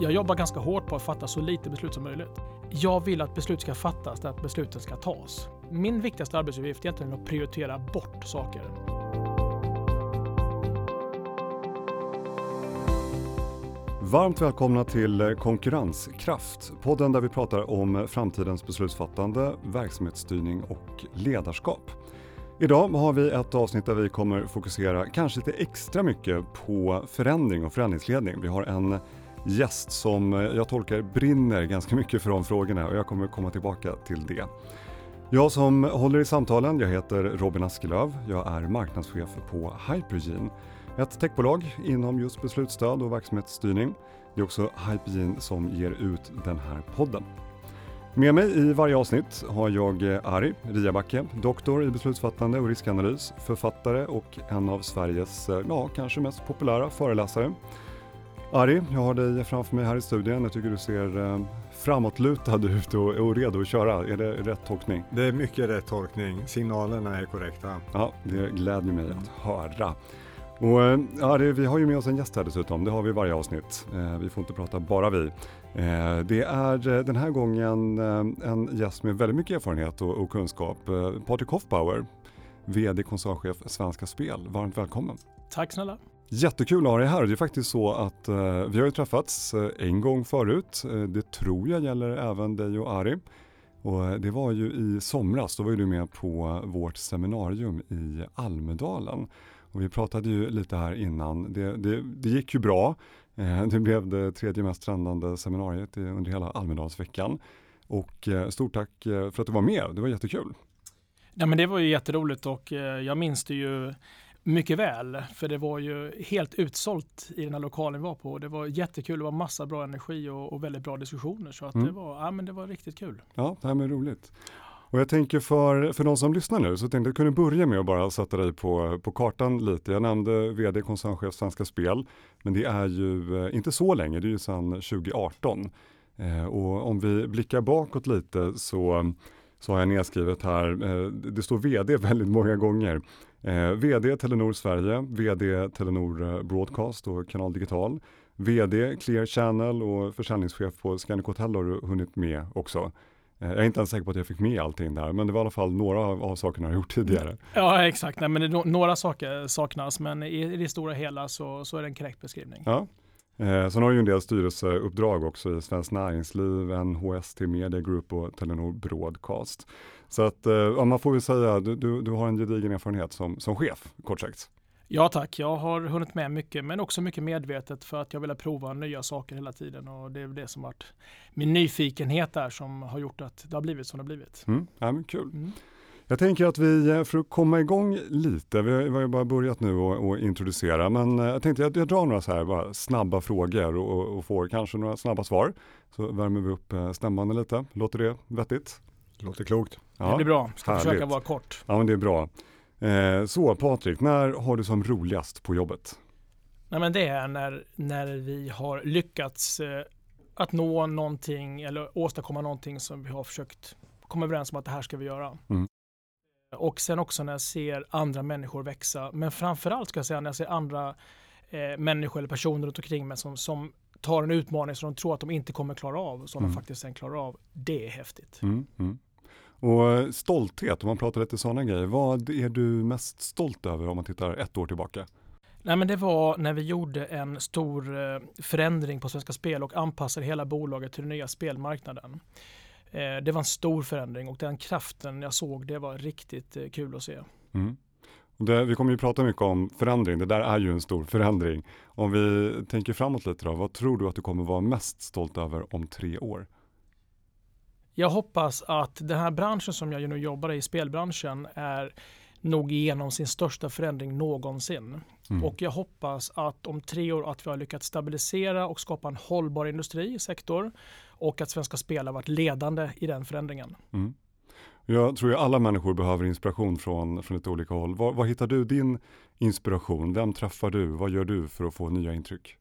Jag jobbar ganska hårt på att fatta så lite beslut som möjligt. Jag vill att beslut ska fattas där besluten ska tas. Min viktigaste arbetsuppgift är egentligen att prioritera bort saker. Varmt välkomna till Konkurrenskraft, podden där vi pratar om framtidens beslutsfattande, verksamhetsstyrning och ledarskap. Idag har vi ett avsnitt där vi kommer fokusera kanske lite extra mycket på förändring och förändringsledning. Vi har en gäst som eh, jag tolkar brinner ganska mycket för de frågorna och jag kommer komma tillbaka till det. Jag som håller i samtalen, jag heter Robin Askelöv. Jag är marknadschef på Hypergene, ett techbolag inom just beslutsstöd och verksamhetsstyrning. Det är också Hypergene som ger ut den här podden. Med mig i varje avsnitt har jag eh, Ari Riabacke, doktor i beslutsfattande och riskanalys, författare och en av Sveriges, eh, ja, kanske mest populära föreläsare. Ari, jag har dig framför mig här i studion. Jag tycker du ser eh, framåtlutad ut och, och redo att köra. Är det rätt tolkning? Det är mycket rätt tolkning. Signalerna är korrekta. Ja, det glädjer mig att höra. Och eh, Ari, vi har ju med oss en gäst här dessutom. Det har vi i varje avsnitt. Eh, vi får inte prata bara vi. Eh, det är eh, den här gången eh, en gäst med väldigt mycket erfarenhet och, och kunskap. Patrik Hoffbauer, VD koncernchef Svenska Spel. Varmt välkommen. Tack snälla. Jättekul att ha dig här. Det är faktiskt så att eh, vi har ju träffats eh, en gång förut. Eh, det tror jag gäller även dig och Ari. Och eh, det var ju i somras, då var ju du med på vårt seminarium i Almedalen. Och vi pratade ju lite här innan. Det, det, det gick ju bra. Det blev det tredje mest trendande seminariet under hela Almedalsveckan. Och stort tack för att du var med. Det var jättekul. Ja, men det var ju jätteroligt och jag minns det ju mycket väl, för det var ju helt utsålt i den här lokalen vi var på. Det var jättekul, det var massa bra energi och, och väldigt bra diskussioner. Så att mm. det, var, ja, men det var riktigt kul. Ja, det här med roligt. Och jag tänker för, för de som lyssnar nu, så tänkte jag kunna börja med att bara sätta dig på, på kartan lite. Jag nämnde vd koncernchef Svenska Spel, men det är ju eh, inte så länge, det är ju sedan 2018. Eh, och om vi blickar bakåt lite så, så har jag nedskrivet här, eh, det står vd väldigt många gånger. Eh, VD Telenor Sverige, VD Telenor eh, Broadcast och Kanal Digital. VD Clear Channel och försäljningschef på Scandic Hotel har du hunnit med också. Eh, jag är inte ens säker på att jag fick med allting där, men det var i alla fall några av, av sakerna jag gjort tidigare. Ja, exakt. Nej, men det, några saker saknas, men i, i det stora hela så, så är det en korrekt beskrivning. Ja. Eh, sen har du ju en del styrelseuppdrag också i Svenskt Näringsliv, NHST Media Group och Telenor Broadcast. Så att, eh, man får väl säga, du, du, du har en gedigen erfarenhet som, som chef, kort sagt. Ja tack, jag har hunnit med mycket men också mycket medvetet för att jag vill prova nya saker hela tiden och det är det som varit min nyfikenhet där som har gjort att det har blivit som det har blivit. Mm, ja, men kul. Mm. Jag tänker att vi, eh, för att komma igång lite, vi har ju bara börjat nu och, introducera, men eh, jag tänkte att jag drar några så här snabba frågor och, och får kanske några snabba svar. Så värmer vi upp stämbanden lite. Låter det vettigt? Låter klokt. Ja, det blir bra. Ska härligt. försöka vara kort. Ja, men det är bra. Eh, så Patrik, när har du som roligast på jobbet? Nej, men det är när, när vi har lyckats eh, att nå någonting eller åstadkomma någonting som vi har försökt komma överens om att det här ska vi göra. Mm. Och sen också när jag ser andra människor växa. Men framförallt ska jag säga när jag ser andra eh, människor eller personer runt omkring mig som, som tar en utmaning som de tror att de inte kommer klara av, som mm. de faktiskt sen klarar av. Det är häftigt. Mm, mm. Och stolthet, om man pratar lite sådana grejer, vad är du mest stolt över om man tittar ett år tillbaka? Nej, men det var när vi gjorde en stor eh, förändring på Svenska Spel och anpassade hela bolaget till den nya spelmarknaden. Eh, det var en stor förändring och den kraften jag såg, det var riktigt eh, kul att se. Mm. Det, vi kommer ju prata mycket om förändring, det där är ju en stor förändring. Om vi tänker framåt lite då, vad tror du att du kommer vara mest stolt över om tre år? Jag hoppas att den här branschen som jag nu jobbar i, spelbranschen, är nog igenom sin största förändring någonsin. Mm. Och jag hoppas att om tre år att vi har lyckats stabilisera och skapa en hållbar industrisektor och att Svenska Spel har varit ledande i den förändringen. Mm. Jag tror att alla människor behöver inspiration från, från lite olika håll. Var, var hittar du din inspiration? Vem träffar du? Vad gör du för att få nya intryck?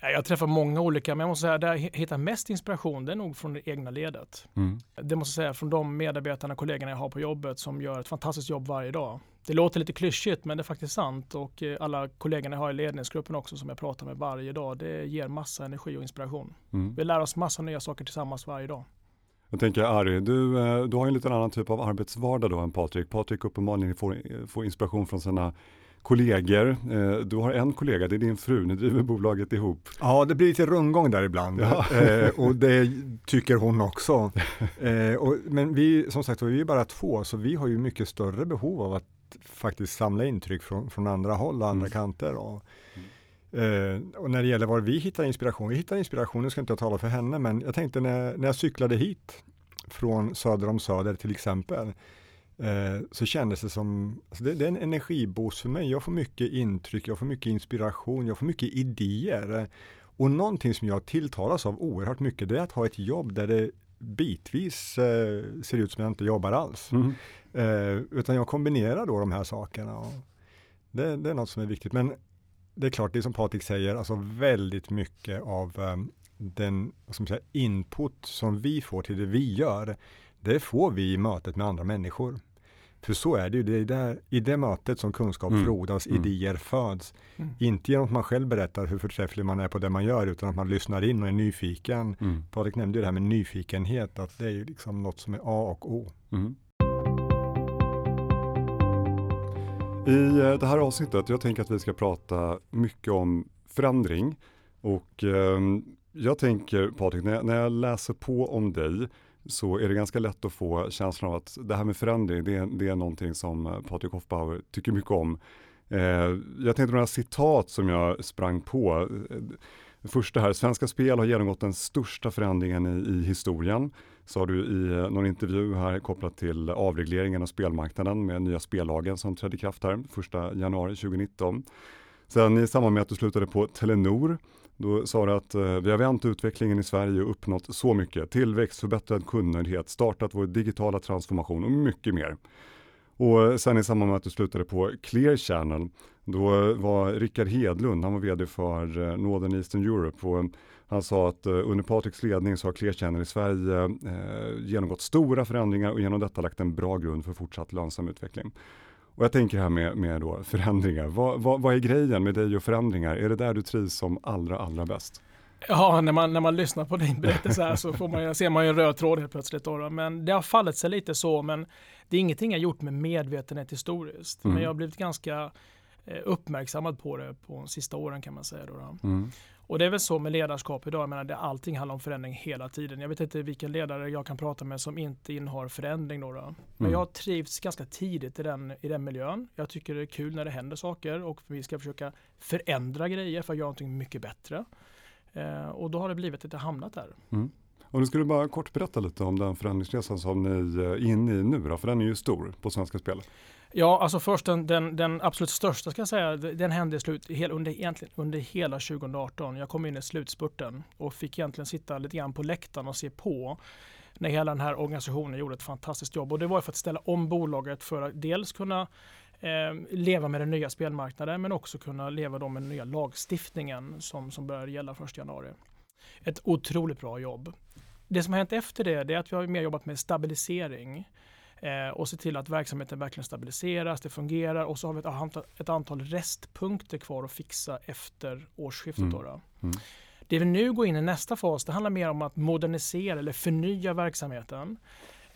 Jag träffar många olika, men jag måste säga där jag hittar mest inspiration det är nog från det egna ledet. Mm. Det måste jag säga från de medarbetarna, kollegorna jag har på jobbet som gör ett fantastiskt jobb varje dag. Det låter lite klyschigt men det är faktiskt sant och eh, alla kollegorna jag har i ledningsgruppen också som jag pratar med varje dag, det ger massa energi och inspiration. Mm. Vi lär oss massa nya saker tillsammans varje dag. Jag tänker Ari, du, eh, du har en lite annan typ av arbetsvardag då än Patrik. Patrik uppenbarligen får, får inspiration från sina kollegor. Eh, du har en kollega, det är din fru, ni driver bolaget ihop. Ja, det blir lite rundgång där ibland ja. Eh, och det tycker hon också. men vi, som sagt vi är bara två, så vi har ju mycket större behov av att faktiskt samla intryck från, från andra håll och andra mm. kanter. Och, mm. och när det gäller var vi hittar inspiration, vi hittar inspiration, nu ska inte jag tala för henne, men jag tänkte när, när jag cyklade hit från söder om Söder till exempel, eh, så kändes det som, alltså det, det, är en energiboost för mig. Jag får mycket intryck, jag får mycket inspiration, jag får mycket idéer. Och någonting som jag tilltalas av oerhört mycket, det är att ha ett jobb där det bitvis eh, ser ut som jag inte jobbar alls. Mm. Eh, utan jag kombinerar då de här sakerna. Det, det, är något som är viktigt. Men det är klart, det är som Patrik säger, alltså väldigt mycket av um, den som säger, input som vi får till det vi gör, det får vi i mötet med andra människor. För så är det ju, det är där, i det mötet som kunskap mm. frodas, mm. idéer föds. Mm. Inte genom att man själv berättar hur förträfflig man är på det man gör, utan att man lyssnar in och är nyfiken. Mm. Patrik nämnde ju det här med nyfikenhet, att det är ju liksom något som är A och O. Mm. I eh, det här avsnittet, jag tänker att vi ska prata mycket om förändring och eh, jag tänker Patrik, när jag, när jag läser på om dig så är det ganska lätt att få känslan av att det här med förändring, det är, det är någonting som eh, Patrik Hoffbauer tycker mycket om. Eh, jag tänkte några citat som jag sprang på. Eh, första här, Svenska Spel har genomgått den största förändringen i, i historien, sa du i eh, någon intervju här kopplat till avregleringen av spelmarknaden med nya spellagen som trädde i kraft här 1 januari 2019. Sen i samband med att du slutade på Telenor då sa du att eh, vi har vänt utvecklingen i Sverige och uppnått så mycket. Tillväxt, förbättrad kundnöjdhet, startat vår digitala transformation och mycket mer. Och eh, sen i samband med att du slutade på Clear Channel, då eh, var Rickard Hedlund, han var vd för Northern Eastern Europe och han sa att eh, under Patriks ledning så har Clear Channel i Sverige eh, genomgått stora förändringar och genom detta lagt en bra grund för fortsatt lönsam utveckling. Och jag tänker här med, med då förändringar. Vad, vad, vad är grejen med dig och förändringar? Är det där du trivs som allra, allra bäst? Ja, när man, när man lyssnar på din berättelse här så får man, ser man ju en röd tråd helt plötsligt. Då, Men det har fallit sig lite så, men det är ingenting jag gjort med medvetenhet historiskt. Mm. Men jag har blivit ganska eh, uppmärksammad på det på de sista åren kan man säga. Då, då. Mm. Och det är väl så med ledarskap idag, jag menar, det, allting handlar om förändring hela tiden. Jag vet inte vilken ledare jag kan prata med som inte innehar förändring. Då, då. Men mm. jag har trivts ganska tidigt i den, i den miljön. Jag tycker det är kul när det händer saker och vi ska försöka förändra grejer för att göra någonting mycket bättre. Eh, och då har det blivit att jag hamnat där. Mm. Och du skulle bara kort berätta lite om den förändringsresan som ni är inne i nu då, för den är ju stor på Svenska Spel. Ja, alltså först den, den, den, absolut största ska jag säga, den hände slut, hel, under, egentligen under hela 2018. Jag kom in i slutspurten och fick egentligen sitta lite grann på läktaren och se på när hela den här organisationen gjorde ett fantastiskt jobb. Och det var för att ställa om bolaget för att dels kunna eh, leva med den nya spelmarknaden men också kunna leva med den nya lagstiftningen som, som börjar gälla 1 januari. Ett otroligt bra jobb. Det som har hänt efter det, det är att vi har mer jobbat med stabilisering eh, och se till att verksamheten verkligen stabiliseras, det fungerar och så har vi ett antal, ett antal restpunkter kvar att fixa efter årsskiftet. Mm. Då, då. Mm. Det vi nu går in i nästa fas, det handlar mer om att modernisera eller förnya verksamheten.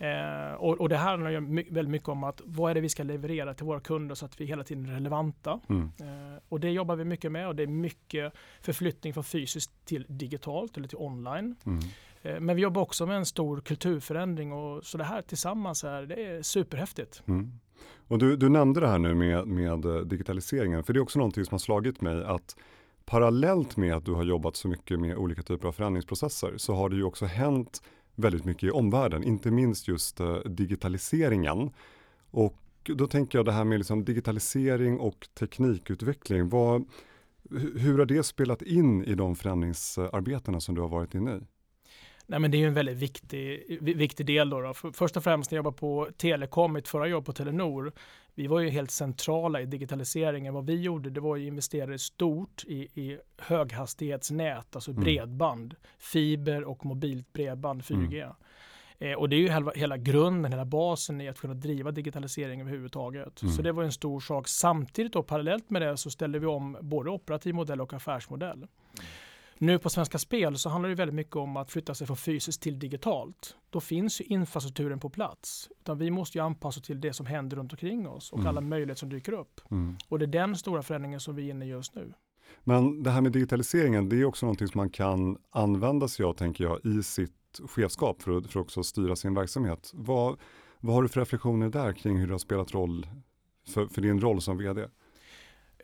Eh, och, och, det här handlar ju väldigt mycket om att vad är det vi ska leverera till våra kunder så att vi hela tiden är relevanta. Mm. Eh, och det jobbar vi mycket med och det är mycket förflyttning från fysiskt till digitalt eller till online. Mm. Eh, men vi jobbar också med en stor kulturförändring och så det här tillsammans är, det är superhäftigt. Mm. Och du, du nämnde det här nu med, med eh, digitaliseringen, för det är också någonting som har slagit mig att parallellt med att du har jobbat så mycket med olika typer av förändringsprocesser så har det ju också hänt väldigt mycket i omvärlden, inte minst just eh, digitaliseringen. Och då tänker jag det här med liksom digitalisering och teknikutveckling. Vad, hur har det spelat in i de förändringsarbetena som du har varit inne i? Nej, men det är en väldigt viktig, viktig del. Då, då. Först och främst när jag jobbade på Telekom, mitt förra jobb på Telenor, vi var ju helt centrala i digitaliseringen. Vad vi gjorde det var att investera stort i, i höghastighetsnät, alltså mm. bredband, fiber och mobilt bredband, 4G. Mm. Eh, och det är ju hela, hela, grunden, hela basen i att kunna driva digitalisering överhuvudtaget. Mm. Så det var en stor sak. Samtidigt och parallellt med det så ställde vi om både operativ modell och affärsmodell. Nu på Svenska Spel så handlar det väldigt mycket om att flytta sig från fysiskt till digitalt. Då finns ju infrastrukturen på plats. Utan vi måste ju anpassa till det som händer runt omkring oss och mm. alla möjligheter som dyker upp. Mm. Och det är den stora förändringen som vi är inne i just nu. Men det här med digitaliseringen, det är också någonting som man kan använda sig av, tänker jag, i sitt chefskap för att, för också styra sin verksamhet. Vad, vad har du för reflektioner där kring hur det har spelat roll för, för din roll som vd?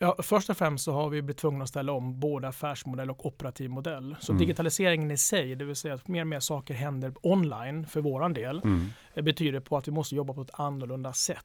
Ja, först och främst så har vi blivit tvungna att ställa om både affärsmodell och operativ modell. Så mm. digitaliseringen i sig, det vill säga att mer och mer saker händer online för våran del, mm. betyder på att vi måste jobba på ett annorlunda sätt.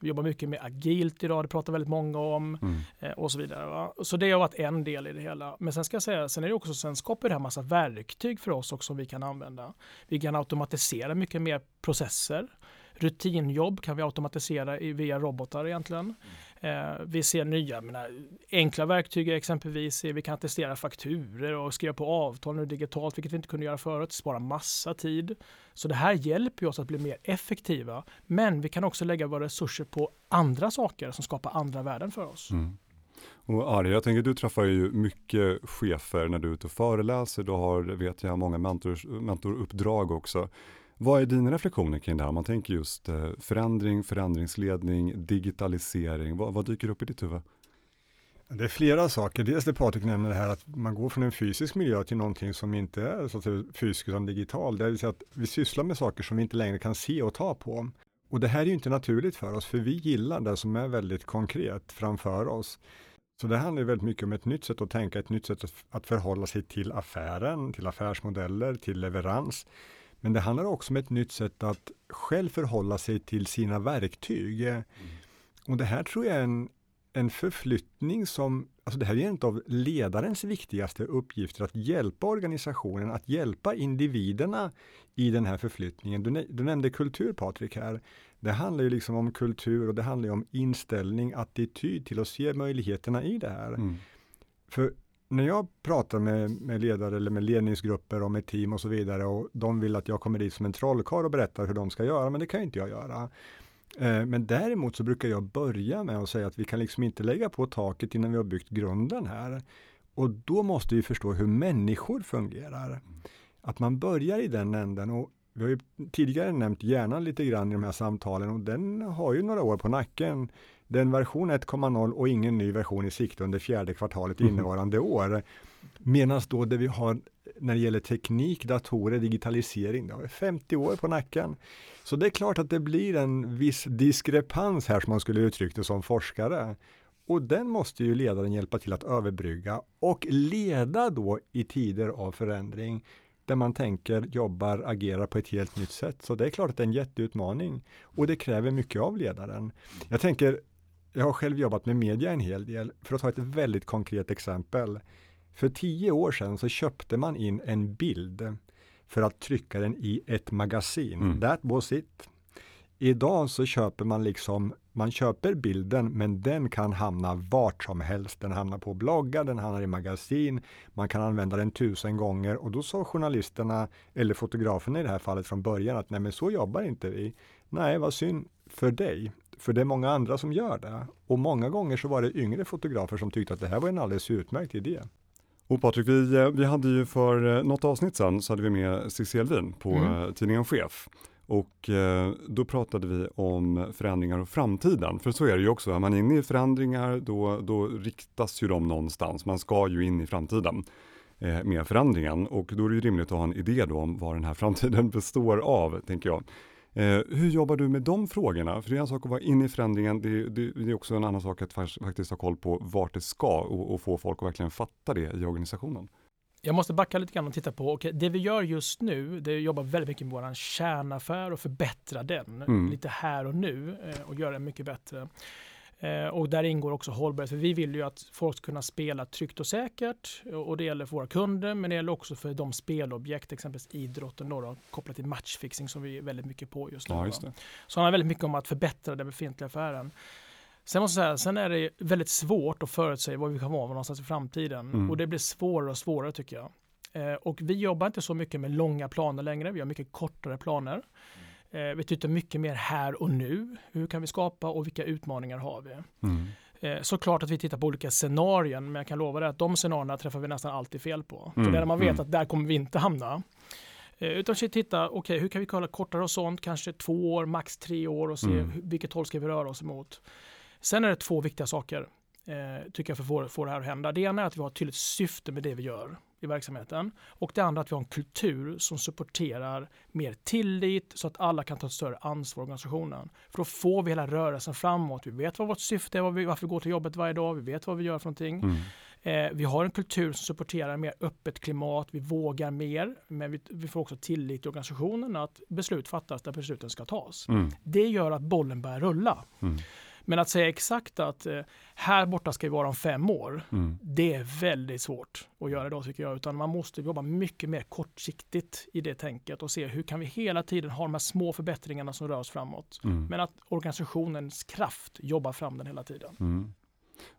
Vi jobbar mycket med agilt idag, det pratar väldigt många om mm. Eh, och så vidare. Va? Så det har varit en del i det hela. Men sen ska jag säga, sen är det också, sen skapar det här massa verktyg för oss också som vi kan använda. Vi kan automatisera mycket mer processer. Rutinjobb kan vi automatisera via robotar egentligen. Eh, vi ser nya, menar, enkla verktyg exempelvis, vi kan testera fakturer och skriva på avtal nu digitalt, vilket vi inte kunde göra förut, spara massa tid. Så det här hjälper oss att bli mer effektiva, men vi kan också lägga våra resurser på andra saker som skapar andra värden för oss. Mm. Och Arja, jag tänker du träffar ju mycket chefer när du är ute och föreläser, du har, vet jag, många mentors, mentoruppdrag också. Vad är dina reflektioner kring det här? Om man tänker just eh, förändring, förändringsledning, digitalisering. Vad, vad dyker upp i ditt huvud? Det är flera saker. Dels det Patrik nämner det här att man går från en fysisk miljö till någonting som inte är så att säga, fysisk utan digital. Det vill säga att vi sysslar med saker som vi inte längre kan se och ta på. Och det här är ju inte naturligt för oss, för vi gillar det som är väldigt konkret framför oss. Så det handlar väldigt mycket om ett nytt sätt att tänka, ett nytt sätt att förhålla sig till affären, till affärsmodeller, till leverans. Men det handlar också om ett nytt sätt att själv förhålla sig till sina verktyg. Mm. Och det här tror jag är en, en förflyttning som, alltså det här är en av ledarens viktigaste uppgifter, att hjälpa organisationen, att hjälpa individerna i den här förflyttningen. Du, du nämnde kultur Patrik här. Det handlar ju liksom om kultur och det handlar om inställning, attityd till att se möjligheterna i det här. Mm. För när jag pratar med, med, ledare eller med ledningsgrupper och med team och så vidare och de vill att jag kommer dit som en trollkarl och berättar hur de ska göra, men det kan inte jag göra. Eh, men däremot så brukar jag börja med att säga att vi kan liksom inte lägga på taket innan vi har byggt grunden här. Och då måste vi förstå hur människor fungerar. Att man börjar i den änden och vi har ju tidigare nämnt hjärnan lite grann i de här samtalen och den har ju några år på nacken. Den version 1.0 och ingen ny version i sikte under fjärde kvartalet mm. innevarande år. Medan då det vi har när det gäller teknik, datorer, digitalisering, det har 50 år på nacken. Så det är klart att det blir en viss diskrepans här som man skulle uttrycka det som forskare. Och den måste ju ledaren hjälpa till att överbrygga och leda då i tider av förändring där man tänker, jobbar, agerar på ett helt nytt sätt. Så det är klart att det är en jätteutmaning och det kräver mycket av ledaren. Jag tänker, jag har själv jobbat med media en hel del. För att ta ett väldigt konkret exempel. För tio år sedan så köpte man in en bild för att trycka den i ett magasin. Mm. That was it. Idag så köper man liksom, man köper bilden men den kan hamna vart som helst. Den hamnar på bloggar, den hamnar i magasin, man kan använda den tusen gånger och då sa journalisterna, eller fotograferna i det här fallet från början att nej men så jobbar inte vi. Nej, vad synd för dig. För det är många andra som gör det. Och många gånger så var det yngre fotografer som tyckte att det här var en alldeles utmärkt idé. Och Patrik, vi, eh, vi hade ju för eh, något avsnitt sedan så hade vi med Cissi Elvin på mm. Eh, tidningen Chef. Och då pratade vi om förändringar och framtiden. För så är det ju också, är man inne i förändringar då, då riktas ju de någonstans. Man ska ju in i framtiden med förändringen och då är det ju rimligt att ha en idé då om vad den här framtiden består av, tänker jag. Eh, hur jobbar du med de frågorna? För det är en sak att vara inne i förändringen, det, det, det är också en annan sak att faktiskt ha koll på vart det ska och, och, få folk att verkligen fatta det i organisationen. Jag måste backa lite grann och titta på, och det vi gör just nu, det är att jobba väldigt mycket med vår kärnaffär och förbättra den mm. lite här och nu eh, och göra den mycket bättre. Eh, och där ingår också hållbarhet, för vi vill ju att folk ska kunna spela tryggt och säkert. Och det gäller för våra kunder, men det gäller också för de spelobjekt, exempelvis idrotten då, då kopplat till matchfixing som vi är väldigt mycket på just nu. Ja, just. Så det handlar väldigt mycket om att förbättra den befintliga affären. Sen måste jag säga, sen är det väldigt svårt att förutsäga var vi kan vara någonstans i framtiden. Mm. Och det blir svårare och svårare tycker jag. Eh, och vi jobbar inte så mycket med långa planer längre, vi har mycket kortare planer. Eh, vi tittar mycket mer här och nu. Hur kan vi skapa och vilka utmaningar har vi? Mm. Eh, såklart att vi tittar på olika scenarier, men jag kan lova dig att de scenarierna träffar vi nästan alltid fel på. Mm. För där man vet mm. att där kommer vi inte hamna. Eh, utan titta, okej, okay, hur kan vi kolla kortare och sånt, kanske två år, max tre år och se mm. vilket håll ska vi röra oss emot. Sen är det två viktiga saker, eh, tycker jag, för att få det här att hända. Det ena är att vi har ett tydligt syfte med det vi gör i verksamheten. Och det andra att vi har en kultur som supporterar mer tillit så att alla kan ta ett större ansvar i organisationen. För då får vi hela rörelsen framåt. Vi vet vad vårt syfte är, varför vi går till jobbet varje dag, vi vet vad vi gör för någonting. Mm. Eh, vi har en kultur som supporterar mer öppet klimat, vi vågar mer, men vi, vi får också tillit i organisationen att beslut fattas där besluten ska tas. Mm. Det gör att bollen börjar rulla. Mm. Men att säga exakt att eh, här borta ska vi vara om fem år, mm. det är väldigt svårt att göra då tycker jag. Utan man måste jobba mycket mer kortsiktigt i det tänket och se hur kan vi hela tiden ha de här små förbättringarna som rör oss framåt. Mm. Men att organisationens kraft jobbar fram den hela tiden. Mm.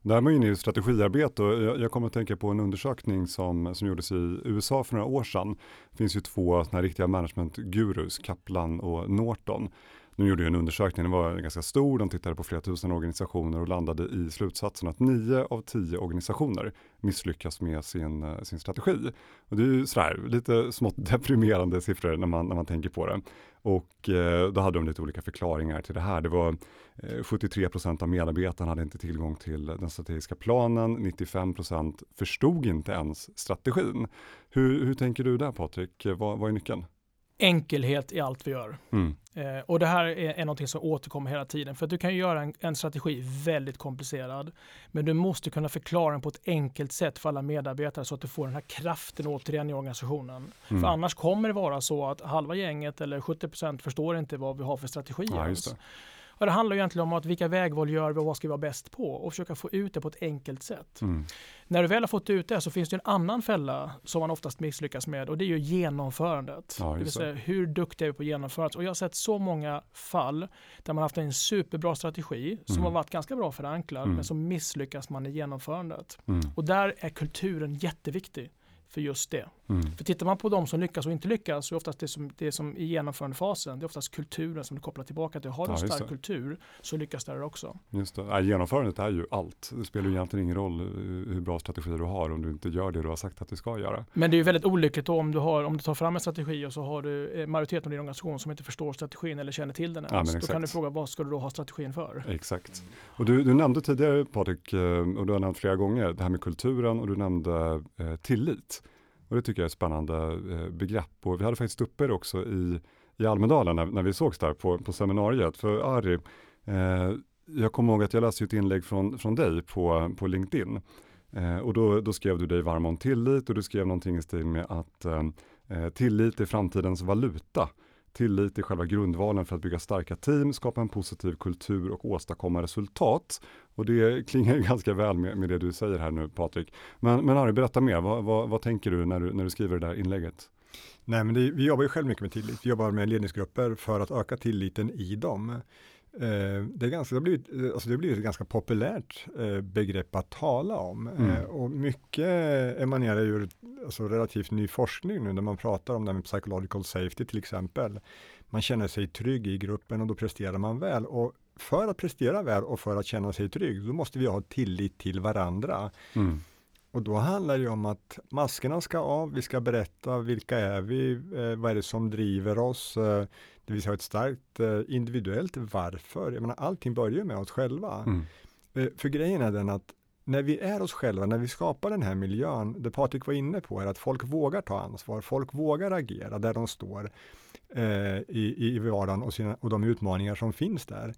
Där är man inne i strategiarbete och jag, jag kommer att tänka på en undersökning som, som gjordes i USA för några år sedan. Det finns ju två såna riktiga managementgurus, Kaplan och Norton. De gjorde en undersökning, den var ganska stor, de tittade på flera tusen organisationer och landade i slutsatsen att nio av tio organisationer misslyckas med sin, eh, sin strategi. Och det är ju sådär, lite smått deprimerande siffror när man, när man tänker på det. Och eh, då hade de lite olika förklaringar till det här. Det var eh, 73 procent av medarbetarna hade inte tillgång till den strategiska planen, 95 procent förstod inte ens strategin. Hur, hur tänker du där Patrik? Vad, vad är nyckeln? Enkelhet i allt vi gör. Mm. Eh, och det här är, är någonting som återkommer hela tiden. För att du kan göra en, en, strategi väldigt komplicerad. Men du måste kunna förklara den på ett enkelt sätt för alla medarbetare så att du får den här kraften återigen i organisationen. Mm. För annars kommer det vara så att halva gänget eller 70% förstår inte vad vi har för strategi ja, Och det handlar egentligen om att vilka vägval gör vi och vad ska vi vara bäst på och försöka få ut det på ett enkelt sätt. Mm. När du väl har fått ut det så finns det en annan fälla som man oftast misslyckas med och det är ju genomförandet. Ja, det vill säga hur duktiga är vi på genomförandet? Och jag har sett så många fall där man haft en superbra strategi som mm. har varit ganska bra förankrad mm. men så misslyckas man i genomförandet. Mm. Och där är kulturen jätteviktig för just det. Mm. För tittar man på de som lyckas och inte lyckas så är oftast det som, det som i genomförandefasen, det är oftast kulturen som du kopplar tillbaka till. Har du ja, en stark kultur så lyckas det också. Just det. Ja, genomförandet är ju allt. Det spelar ju egentligen ingen roll hur bra strategier du har om du inte gör det du har sagt att du ska göra. Men det är ju väldigt olyckligt om du, har, om du tar fram en strategi och så har du eh, majoriteten av din organisation som inte förstår strategin eller känner till den ens. Ja, då kan du fråga vad ska du då ha strategin för? Exakt. Och du, du nämnde tidigare Patrik, eh, och du har nämnt flera gånger, det här med kulturen och du nämnde eh, tillit. Och det tycker jag är ett spännande eh, begrepp. Och vi hade faktiskt uppe det också i, i Almedalen när, när vi sågs där på, på seminariet. För Ari, eh, jag kommer ihåg att jag läste ett inlägg från, från dig på, på LinkedIn. Eh, och då, då skrev du dig varm om tillit och du skrev någonting i stil med att eh, eh tillit är framtidens valuta. Tillit är själva grundvalen för att bygga starka team, skapa en positiv kultur och åstadkomma resultat. Och det klingar ju ganska väl med, med det du säger här nu Patrik. Men, men Ari, berätta mer. Vad, vad, vad, tänker du när, du när du skriver det där inlägget? Nej, men det, vi jobbar ju själv mycket med tillit. Vi jobbar med ledningsgrupper för att öka tilliten i dem. Eh, det, är ganska, det, har blivit, eh, alltså det har blivit ett ganska populärt eh, begrepp att tala om. Mm. och mycket emanerar ur alltså relativt ny forskning nu när man pratar om det med psychological safety till exempel. Man känner sig trygg i gruppen och då presterar man väl. Och för att prestera väl och för att känna sig trygg, då måste vi ha tillit till varandra. Mm. Och då handlar det om att maskerna ska av, vi ska berätta vilka är vi, eh, vad är det som driver oss, eh, det vill säga ett starkt eh, individuellt varför. Jag menar, allting börjar med oss själva. Mm. Eh, för grejen är den att när vi är oss själva, när vi skapar den här miljön, det Patrik var inne på är att folk vågar ta ansvar, folk vågar agera där de står eh, i, i vardagen och, sina, och de utmaningar som finns där.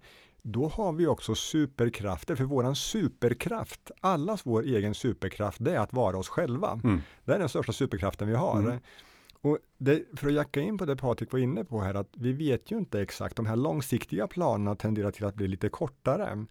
Då har vi också superkrafter, för våran superkraft, allas vår egen superkraft, det är att vara oss själva. Mm. Det är den största superkraften vi har. Mm. Och det, för att jacka in på det Patrik var inne på här, att vi vet ju inte exakt, de här långsiktiga planerna tenderar till att bli lite kortare.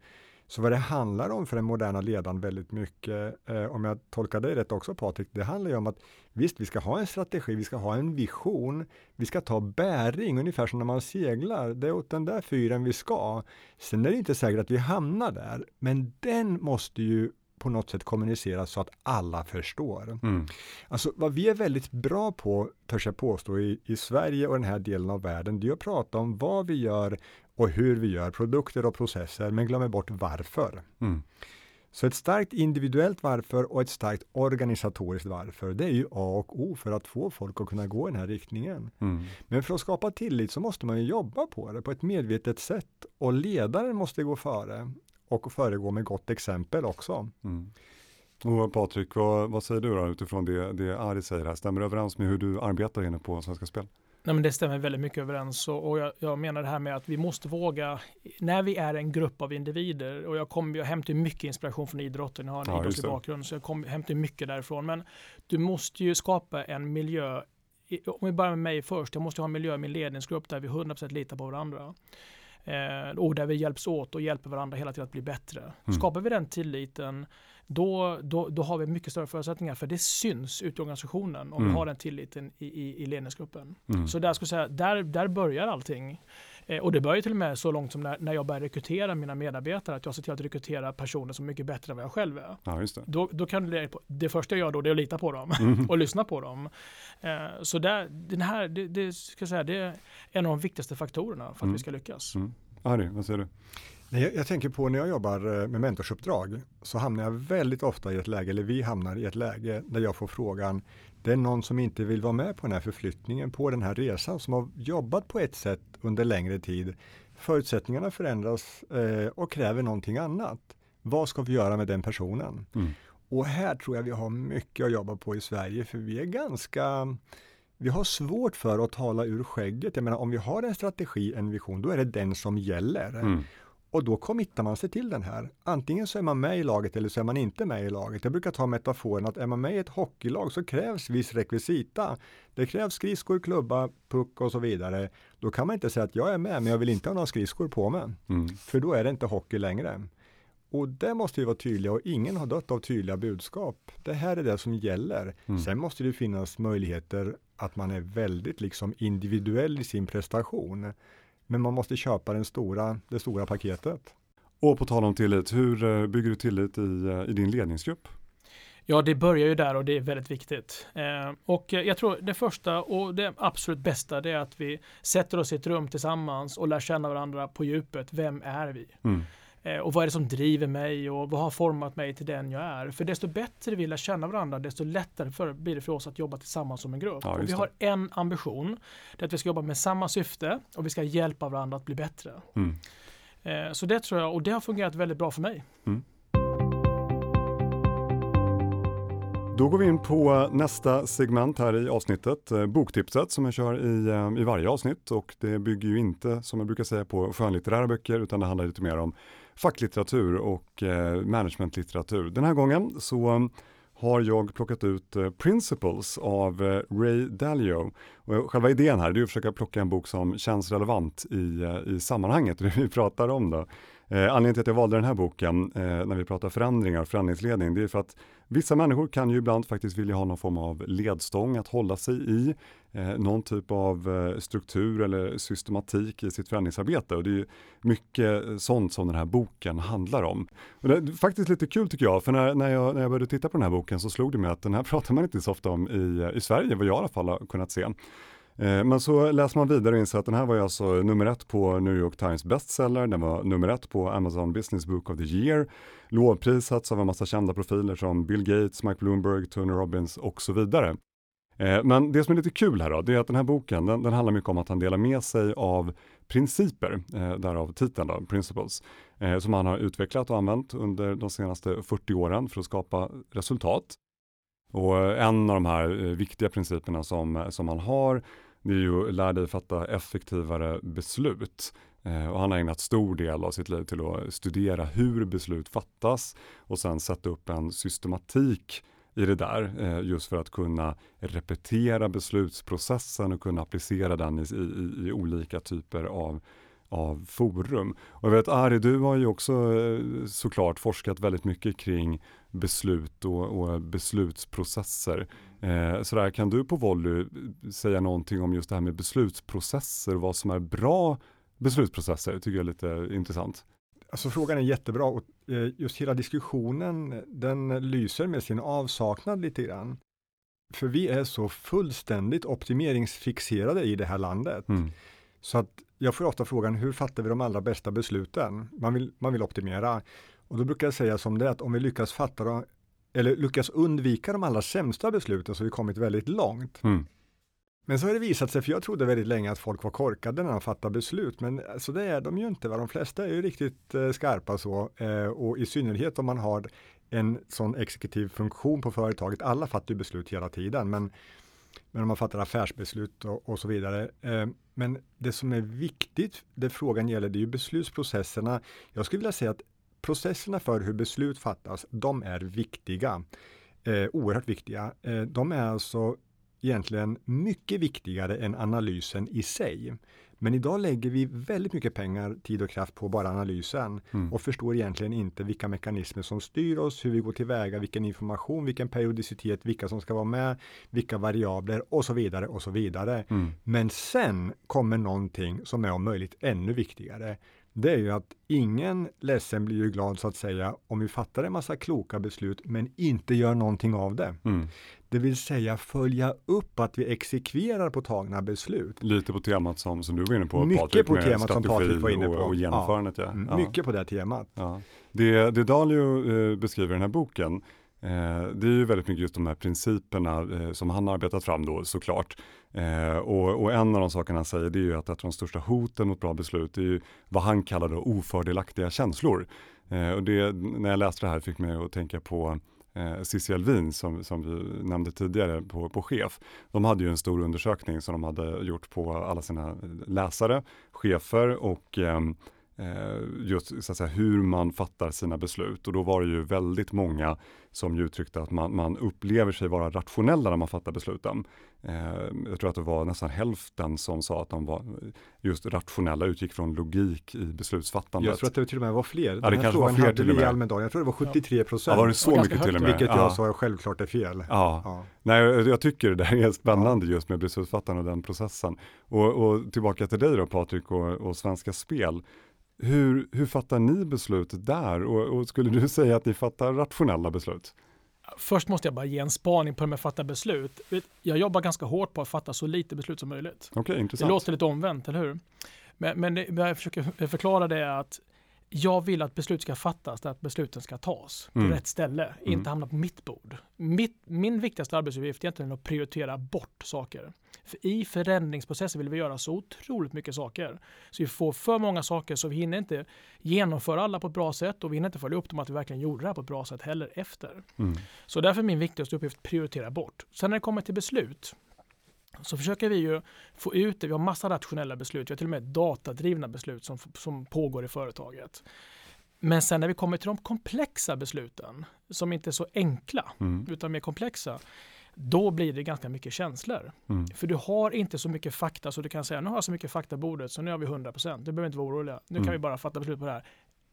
Så vad det handlar om för den moderna ledaren väldigt mycket, eh, om jag tolkar dig rätt också Patrik, det handlar ju om att visst, vi ska ha en strategi, vi ska ha en vision, vi ska ta bäring, ungefär som när man seglar. Det är åt den där fyren vi ska. Sen är det inte säkert att vi hamnar där, men den måste ju på något sätt kommuniceras så att alla förstår. Mm. Alltså vad vi är väldigt bra på, törs jag påstå, i, i Sverige och den här delen av världen, det är att prata om vad vi gör och hur vi gör produkter och processer, men glömmer bort varför. Mm. Så ett starkt individuellt varför och ett starkt organisatoriskt varför, det är ju A och O för att få folk att kunna gå i den här riktningen. Mm. Men för att skapa tillit så måste man ju jobba på det på ett medvetet sätt och ledaren måste gå före och föregå med gott exempel också. Mm. Och Patrik, vad, vad, säger du då utifrån det, det Ari säger här? Stämmer det överens med hur du arbetar inne på Svenska Spel? Nej, men det stämmer väldigt mycket överens. Och, och jag, jag, menar det här med att vi måste våga, när vi är en grupp av individer och jag, kom, jag hämtar mycket inspiration från idrotten, jag har en ja, idrottslig bakgrund så jag kom, hämtar mycket därifrån, men du måste ju skapa en miljö, om vi börjar med mig först, jag måste ha en miljö i min ledningsgrupp där vi 100% litar på varandra. Eh, och där vi hjälps åt och hjälper varandra hela tiden att bli bättre. Mm. Skapar vi den tilliten, då, då, då har vi mycket större förutsättningar för det syns ut i organisationen om mm. vi har den tilliten i, i, i ledningsgruppen. Mm. Så där, ska säga, där, där börjar allting. Eh, och det börjar till och med så långt som när, när jag börjar rekrytera mina medarbetare, att jag ser till att rekrytera personer som är mycket bättre än vad jag själv är. Ja, det. Då, då kan det, det första jag gör då det är att lita på dem mm. och lyssna på dem. Eh, så där, den här, det, det, ska säga, det är en av de viktigaste faktorerna för att mm. vi ska lyckas. Mm. Ari, vad säger du? Jag, jag, tänker på när jag jobbar eh, med mentorsuppdrag så hamnar jag väldigt ofta i ett läge, eller vi hamnar i ett läge där jag får frågan, det är någon som inte vill vara med på den här förflyttningen, på den här resan, som har jobbat på ett sätt under längre tid. Förutsättningarna förändras eh, och kräver någonting annat. Vad ska vi göra med den personen? Mm. Och här tror jag vi har mycket att jobba på i Sverige, för vi är ganska vi har svårt för att tala ur skägget. Jag menar om vi har en strategi, en vision, då är det den som gäller. Mm. Och då committar man sig till den här. Antingen så är man med i laget eller så är man inte med i laget. Jag brukar ta metaforen att är man med i ett hockeylag så krävs viss rekvisita. Det krävs skridskor, klubba, puck och så vidare. Då kan man inte säga att jag är med men jag vill inte ha några skridskor på mig. Mm. För då är det inte hockey längre. Och det måste vi vara tydliga och ingen har dött av tydliga budskap. Det här är det som gäller. Mm. Sen måste det finnas möjligheter att man är väldigt liksom individuell i sin prestation. Men man måste köpa den stora, det stora paketet. Och på tal om tillit, hur eh, bygger du tillit i, eh, i din ledningsgrupp? Ja, det börjar ju där och det är väldigt viktigt. Eh, och jag tror det första och det absolut bästa det är att vi sätter oss i ett rum tillsammans och lär känna varandra på djupet. Vem är vi? Mm. Eh, och vad är det som driver mig och vad har format mig till den jag är? För desto bättre vi lär känna varandra, desto lättare för, blir det för oss att jobba tillsammans som en grupp. Ja, och vi har en ambition, det är att vi ska jobba med samma syfte och vi ska hjälpa varandra att bli bättre. Mm. Eh, så det tror jag, och det har fungerat väldigt bra för mig. Mm. Då går vi in på nästa segment här i avsnittet, eh, boktipset som jag kör i, i varje avsnitt och det bygger ju inte som jag brukar säga på skönlitterära böcker utan det handlar lite mer om facklitteratur och eh, managementlitteratur. Den här gången så mm, har jag plockat ut eh, Principles av eh, Ray Dalio. Och själva idén här är att försöka plocka en bok som känns relevant i, i sammanhanget, det vi pratar om. Då. Eh, anledningen till att jag valde den här boken eh, när vi pratar förändringar och förändringsledning, det är för att vissa människor kan ju ibland faktiskt vilja ha någon form av ledstång att hålla sig i, eh, någon typ av eh, struktur eller systematik i sitt förändringsarbete. Och det är mycket eh, sånt som den här boken handlar om. Och det är faktiskt lite kul tycker jag, för när, när, jag, när jag började titta på den här boken så slog det mig att den här pratar man inte så ofta om i, i Sverige, vad jag i alla fall har kunnat se. Eh, men så läser man vidare och inser att den här var ju alltså nummer ett på New York Times bestseller, den var nummer ett på Amazon Business Book of the Year, lovprisats av en massa kända profiler som Bill Gates, Mike Bloomberg, Tony Robbins och så vidare. Eh, men det som är lite kul här då, det är att den här boken, den, den handlar mycket om att han delar med sig av principer, eh, därav titeln då, Principles, eh, som han har utvecklat och använt under de senaste 40 åren för att skapa resultat. Och en av de här eh, viktiga principerna som, som han har, det är ju lär dig fatta effektivare beslut. Eh, och han har ägnat stor del av sitt liv till att studera hur beslut fattas och sen sätta upp en systematik i det där, eh, just för att kunna repetera beslutsprocessen och kunna applicera den i, i, i olika typer av, av forum. Och jag vet Ari, du har ju också eh, såklart forskat väldigt mycket kring beslut och, och beslutsprocesser. Eh, sådär, kan du på volley säga någonting om just det här med beslutsprocesser och vad som är bra beslutsprocesser? Det tycker jag är lite intressant. Alltså frågan är jättebra och eh, just hela diskussionen den lyser med sin avsaknad lite grann. För vi är så fullständigt optimeringsfixerade i det här landet. Mm. Så att jag får ofta frågan, hur fattar vi de allra bästa besluten? Man vill, man vill optimera. Och då brukar jag säga som det att om vi lyckas fatta eller lyckas undvika de allra sämsta besluten så har vi kommit väldigt långt. Mm. Men så har det visat sig, för jag trodde väldigt länge att folk var korkade när de fattar beslut, men så alltså, det är de ju inte. Va? De flesta är ju riktigt eh, skarpa så, eh, och i synnerhet om man har en sån exekutiv funktion på företaget. Alla fattar ju beslut hela tiden, men, men om man fattar affärsbeslut och, och så vidare. Eh, men det som är viktigt, det frågan gäller, det är ju beslutsprocesserna. Jag skulle vilja säga att processerna för hur beslut fattas, de är viktiga. Eh, oerhört viktiga. Eh, de är alltså egentligen mycket viktigare än analysen i sig. Men idag lägger vi väldigt mycket pengar, tid och kraft på bara analysen mm. och förstår egentligen inte vilka mekanismer som styr oss, hur vi går tillväga, vilken information, vilken periodicitet, vilka som ska vara med, vilka variabler och så vidare och så vidare. Mm. Men sen kommer någonting som är om möjligt ännu viktigare det är ju att ingen ledsen blir ju glad så att säga om vi fattar en massa kloka beslut men inte gör någonting av det. Mm. Det vill säga följa upp att vi exekverar på tagna beslut. Lite på temat som, som du var inne på Mycket Patrik, på temat som Patrik var inne på. Och, och genomförandet. Ja. ja. Mycket på det temat. Ja. Det, det Dalio eh, beskriver i den här boken Eh, det är ju väldigt mycket just de här principerna eh, som han har arbetat fram då såklart. Eh, och, och, en av de sakerna han säger det är ju att ett av de största hoten mot bra beslut är ju vad han kallar då ofördelaktiga känslor. Eh, och det, när jag läste det här fick mig att tänka på eh, Cissi Alvin som, som vi nämnde tidigare på, på chef. De hade ju en stor undersökning som de hade gjort på alla sina eh, läsare, chefer och eh, just så att säga, hur man fattar sina beslut. Och då var det ju väldigt många som uttryckte att man, man upplever sig vara rationella när man fattar besluten. Eh, jag tror att det var nästan hälften som sa att de var just rationella, utgick från logik i beslutsfattandet. Jag tror att det till och med var fler. Ja, det kanske var fler till och med. Almedal. Jag tror det var 73 procent. Ja, var det så mycket till och med? Vilket jag sa självklart är fel. Ja. ja. Nej, jag, jag tycker det där är spännande just med beslutsfattande och den processen. Och, och tillbaka till dig då Patrik och, och Svenska Spel. Hur, hur fattar ni beslutet där och, och, skulle du säga att ni fattar rationella beslut? Först måste jag bara ge en spaning på hur man fattar beslut. Jag jobbar ganska hårt på att fatta så lite beslut som möjligt. Okay, intressant. Det låter lite omvänt, eller hur? Men, men det, jag försöker förklara det är att jag vill att beslut ska fattas, att besluten ska tas på mm. rätt ställe, mm. inte hamna på mitt bord. Mitt, min viktigaste arbetsuppgift är egentligen att prioritera bort saker. För I förändringsprocessen vill vi göra så otroligt mycket saker. Så vi får för många saker så vi hinner inte genomföra alla på ett bra sätt och vi hinner inte följa upp dem att vi verkligen gjorde det här på ett bra sätt heller efter. Mm. Så därför är min viktigaste uppgift att prioritera bort. Sen när det kommer till beslut så försöker vi ju få ut det. Vi har massa rationella beslut. Vi har till och med datadrivna beslut som, som pågår i företaget. Men sen när vi kommer till de komplexa besluten, som inte är så enkla, mm. utan mer komplexa, då blir det ganska mycket känslor. Mm. För du har inte så mycket fakta så du kan säga nu har jag så mycket fakta på bordet så nu har vi 100%. Du behöver inte vara orolig. Nu mm. kan vi bara fatta beslut på det här.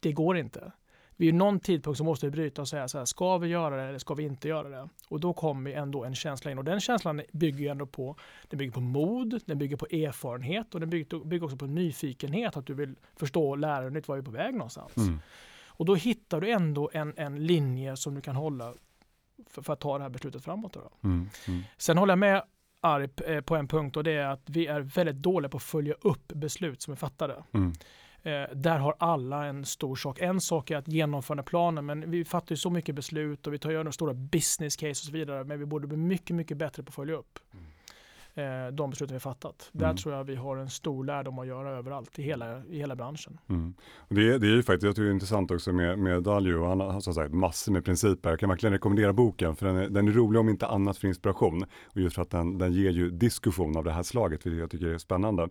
Det går inte. Vid någon tidpunkt så måste vi bryta och säga så här, ska vi göra det eller ska vi inte göra det? Och då kommer ändå en känsla in och den känslan bygger ändå på, den bygger på mod, den bygger på erfarenhet och den bygger, bygger också på nyfikenhet, att du vill förstå och lära dig nytt, var vi på väg någonstans. Mm. Och då hittar du ändå en, en linje som du kan hålla för, för att ta det här beslutet framåt. Då. Mm, mm. Sen håller jag med Arp eh, på en punkt och det är att vi är väldigt dåliga på att följa upp beslut som är fattade. Mm. Eh, där har alla en stor sak. En sak är att genomföra planen, men vi fattar ju så mycket beslut och vi tar ju stora business case och så vidare, men vi borde bli mycket, mycket bättre på att följa upp. Mm. Eh, de besluten vi fattat. Mm. Där tror jag vi har en stor lärdom att göra överallt i hela, i hela branschen. Mm. Det, det är ju faktiskt, jag tycker det är intressant också med, med Dalio, han har som sagt massor med principer. Jag kan verkligen rekommendera boken för den är, den är rolig om inte annat för inspiration. Och just för att den, den ger ju diskussion av det här slaget, vilket jag tycker är spännande.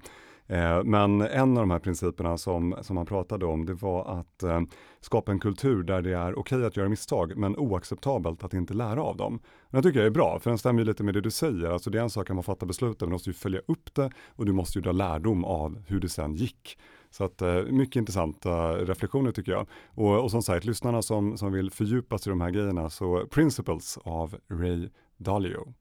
Eh, men en av de här principerna som, som man pratade om, det var att eh, skapa en kultur där det är okej att göra misstag, men oacceptabelt att inte lära av dem. Det tycker jag är bra, för den stämmer lite med det du säger. Alltså det är en sak att man fattar besluten, men du måste ju följa upp det och du måste ju dra lärdom av hur det sen gick. Så att, eh, mycket intressanta reflektioner tycker jag. Och, och som sagt, lyssnarna som, som vill fördjupa sig i de här grejerna, så Principles av Ray Dalio.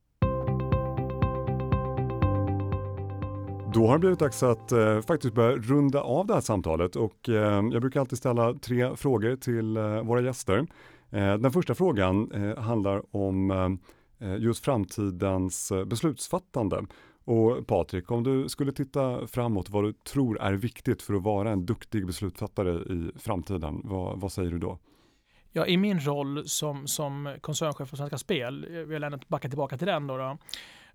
Då har det blivit dags att eh, faktiskt börja runda av det här samtalet och eh, jag brukar alltid ställa tre frågor till eh, våra gäster. Eh, den första frågan eh, handlar om eh, eh just framtidens eh, beslutsfattande. Och Patrik, om du skulle titta framåt vad du tror är viktigt för att vara en duktig beslutsfattare i framtiden, vad, vad säger du då? Ja, I min roll som, som koncernchef på Svenska Spel, eh, jag vill ändå backa tillbaka till den då, då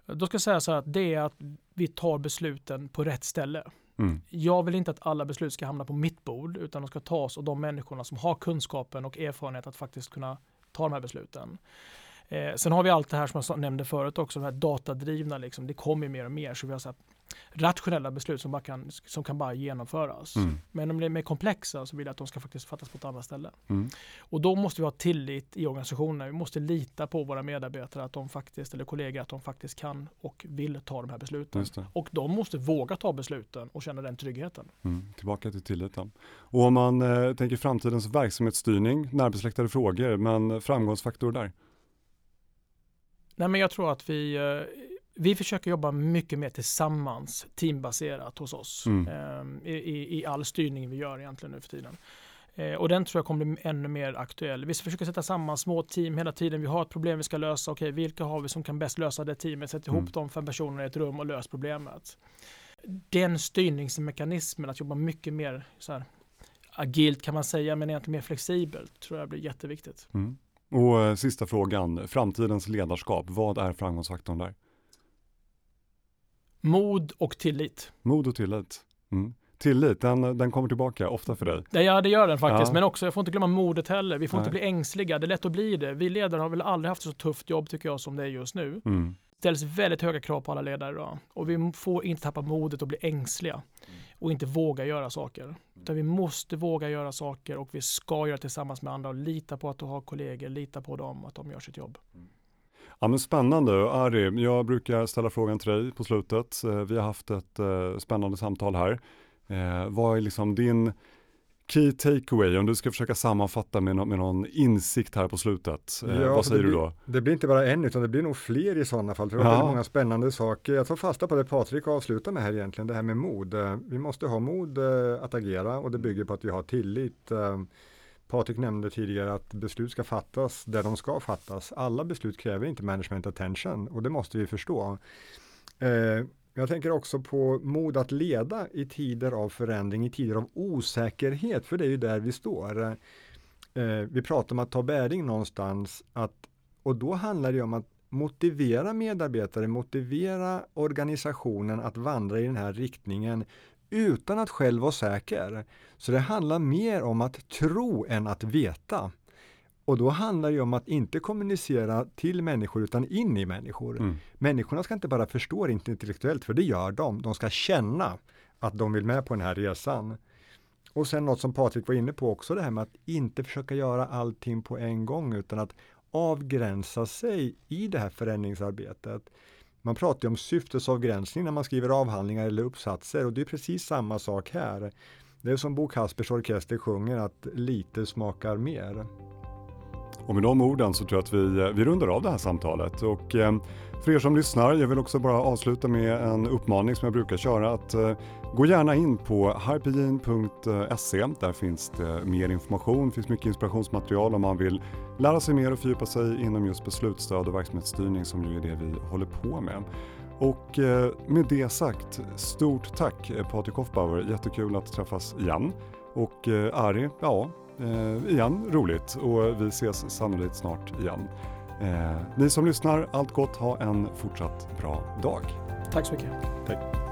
då ska jag säga så här att det är att vi tar besluten på rätt ställe. Mm. Jag vill inte att alla beslut ska hamna på mitt bord utan de ska tas av de människorna som har kunskapen och erfarenhet att faktiskt kunna ta de här besluten. Eh, sen har vi allt det här som jag nämnde förut också, de här datadrivna, liksom, det kommer mer och mer. Så vi har så rationella beslut som, bara kan, som kan bara genomföras. Mm. Men om de är mer komplexa så vill jag att de ska faktiskt fattas på ett annat ställe. Mm. Och då måste vi ha tillit i organisationen. Vi måste lita på våra medarbetare att de faktiskt, eller kollegor, att de faktiskt kan och vill ta de här besluten. Och de måste våga ta besluten och känna den tryggheten. Mm. Tillbaka till tilliten. Och om man eh, tänker framtidens verksamhetsstyrning, närbesläktade frågor, men framgångsfaktor där? Nej, men jag tror att vi eh, vi försöker jobba mycket mer tillsammans, teambaserat hos oss mm. eh, i, i, all styrning vi gör egentligen nu för tiden. Eh, och den tror jag kommer bli ännu mer aktuell. Vi försöker sätta samman små team hela tiden. Vi har ett problem vi ska lösa. Okej, vilka har vi som kan bäst lösa det teamet? Sätt ihop mm. de fem personerna i ett rum och lös problemet. Den styrningsmekanismen, att jobba mycket mer så här, agilt kan man säga, men egentligen mer flexibelt, tror jag blir jätteviktigt. Mm. Och eh, sista frågan, framtidens ledarskap, vad är framgångsfaktorn där? Mod och tillit. Mod och tillit. Mm. Tillit, den, den kommer tillbaka ofta för dig? Ja, det gör den faktiskt. Ja. Men också, jag får inte glömma modet heller. Vi får Nej. inte bli ängsliga. Det är lätt att bli det. Vi ledare har väl aldrig haft så tufft jobb tycker jag som det är just nu. Mm. Det ställs väldigt höga krav på alla ledare idag. Och vi får inte tappa modet och bli ängsliga. Och inte våga göra saker. Utan vi måste våga göra saker och vi ska göra det tillsammans med andra och lita på att du har kollegor, lita på dem, att de gör sitt jobb. Mm. Ja, men spännande. Ari, jag brukar ställa frågan till dig på slutet. Eh, vi har haft ett uh, spännande samtal här. Uh, vad är liksom din key takeaway, om du ska försöka sammanfatta med, no med någon insikt här på slutet, ja, vad säger du då? Det blir inte bara en, utan det blir nog fler i sådana fall. För det ja. många spännande saker. Jag tar fasta på det Patrik avslutar med här egentligen, det här med mod. Vi måste ha mod att agera och det bygger på att vi har tillit. Patrik nämnde tidigare att beslut ska fattas där de ska fattas. Alla beslut kräver inte management attention och det måste vi förstå. Eh, jag tänker också på mod att leda i tider av förändring, i tider av osäkerhet, för det är ju där vi står. Eh, vi pratar om att ta bäring någonstans att, och då handlar det om att motivera medarbetare, motivera organisationen att vandra i den här riktningen utan att själv vara säker. Så det handlar mer om att tro än att veta. Och då handlar det om att inte kommunicera till människor utan in i människor. Mm. Människorna ska inte bara förstå det intellektuellt, för det gör de. De ska känna att de vill med på den här resan. Och sen något som Patrik var inne på också, det här med att inte försöka göra allting på en gång, utan att avgränsa sig i det här förändringsarbetet. Man pratar om syftesavgränsning när man skriver avhandlingar eller uppsatser och det är precis samma sak här. Det är som Bo Kaspers Orkester sjunger att lite smakar mer. Och med de orden så tror jag att vi, eh, vi rundar av det här samtalet. Och eh, för er som lyssnar, jag vill också bara avsluta med en uppmaning som jag brukar köra. att eh, Gå gärna in på hypergene.se. Där finns det mer information, finns mycket inspirationsmaterial om man vill lära sig mer och fördjupa sig inom just beslutsstöd och verksamhetsstyrning som ju är det vi håller på med. Och eh, med det sagt, stort tack eh, Patrik Hoffbauer, jättekul att träffas igen. Och Ari, ja, eh, igen roligt och vi ses sannolikt snart igen. Eh, ni som lyssnar, allt gott, ha en fortsatt bra dag. Tack så mycket. Tack.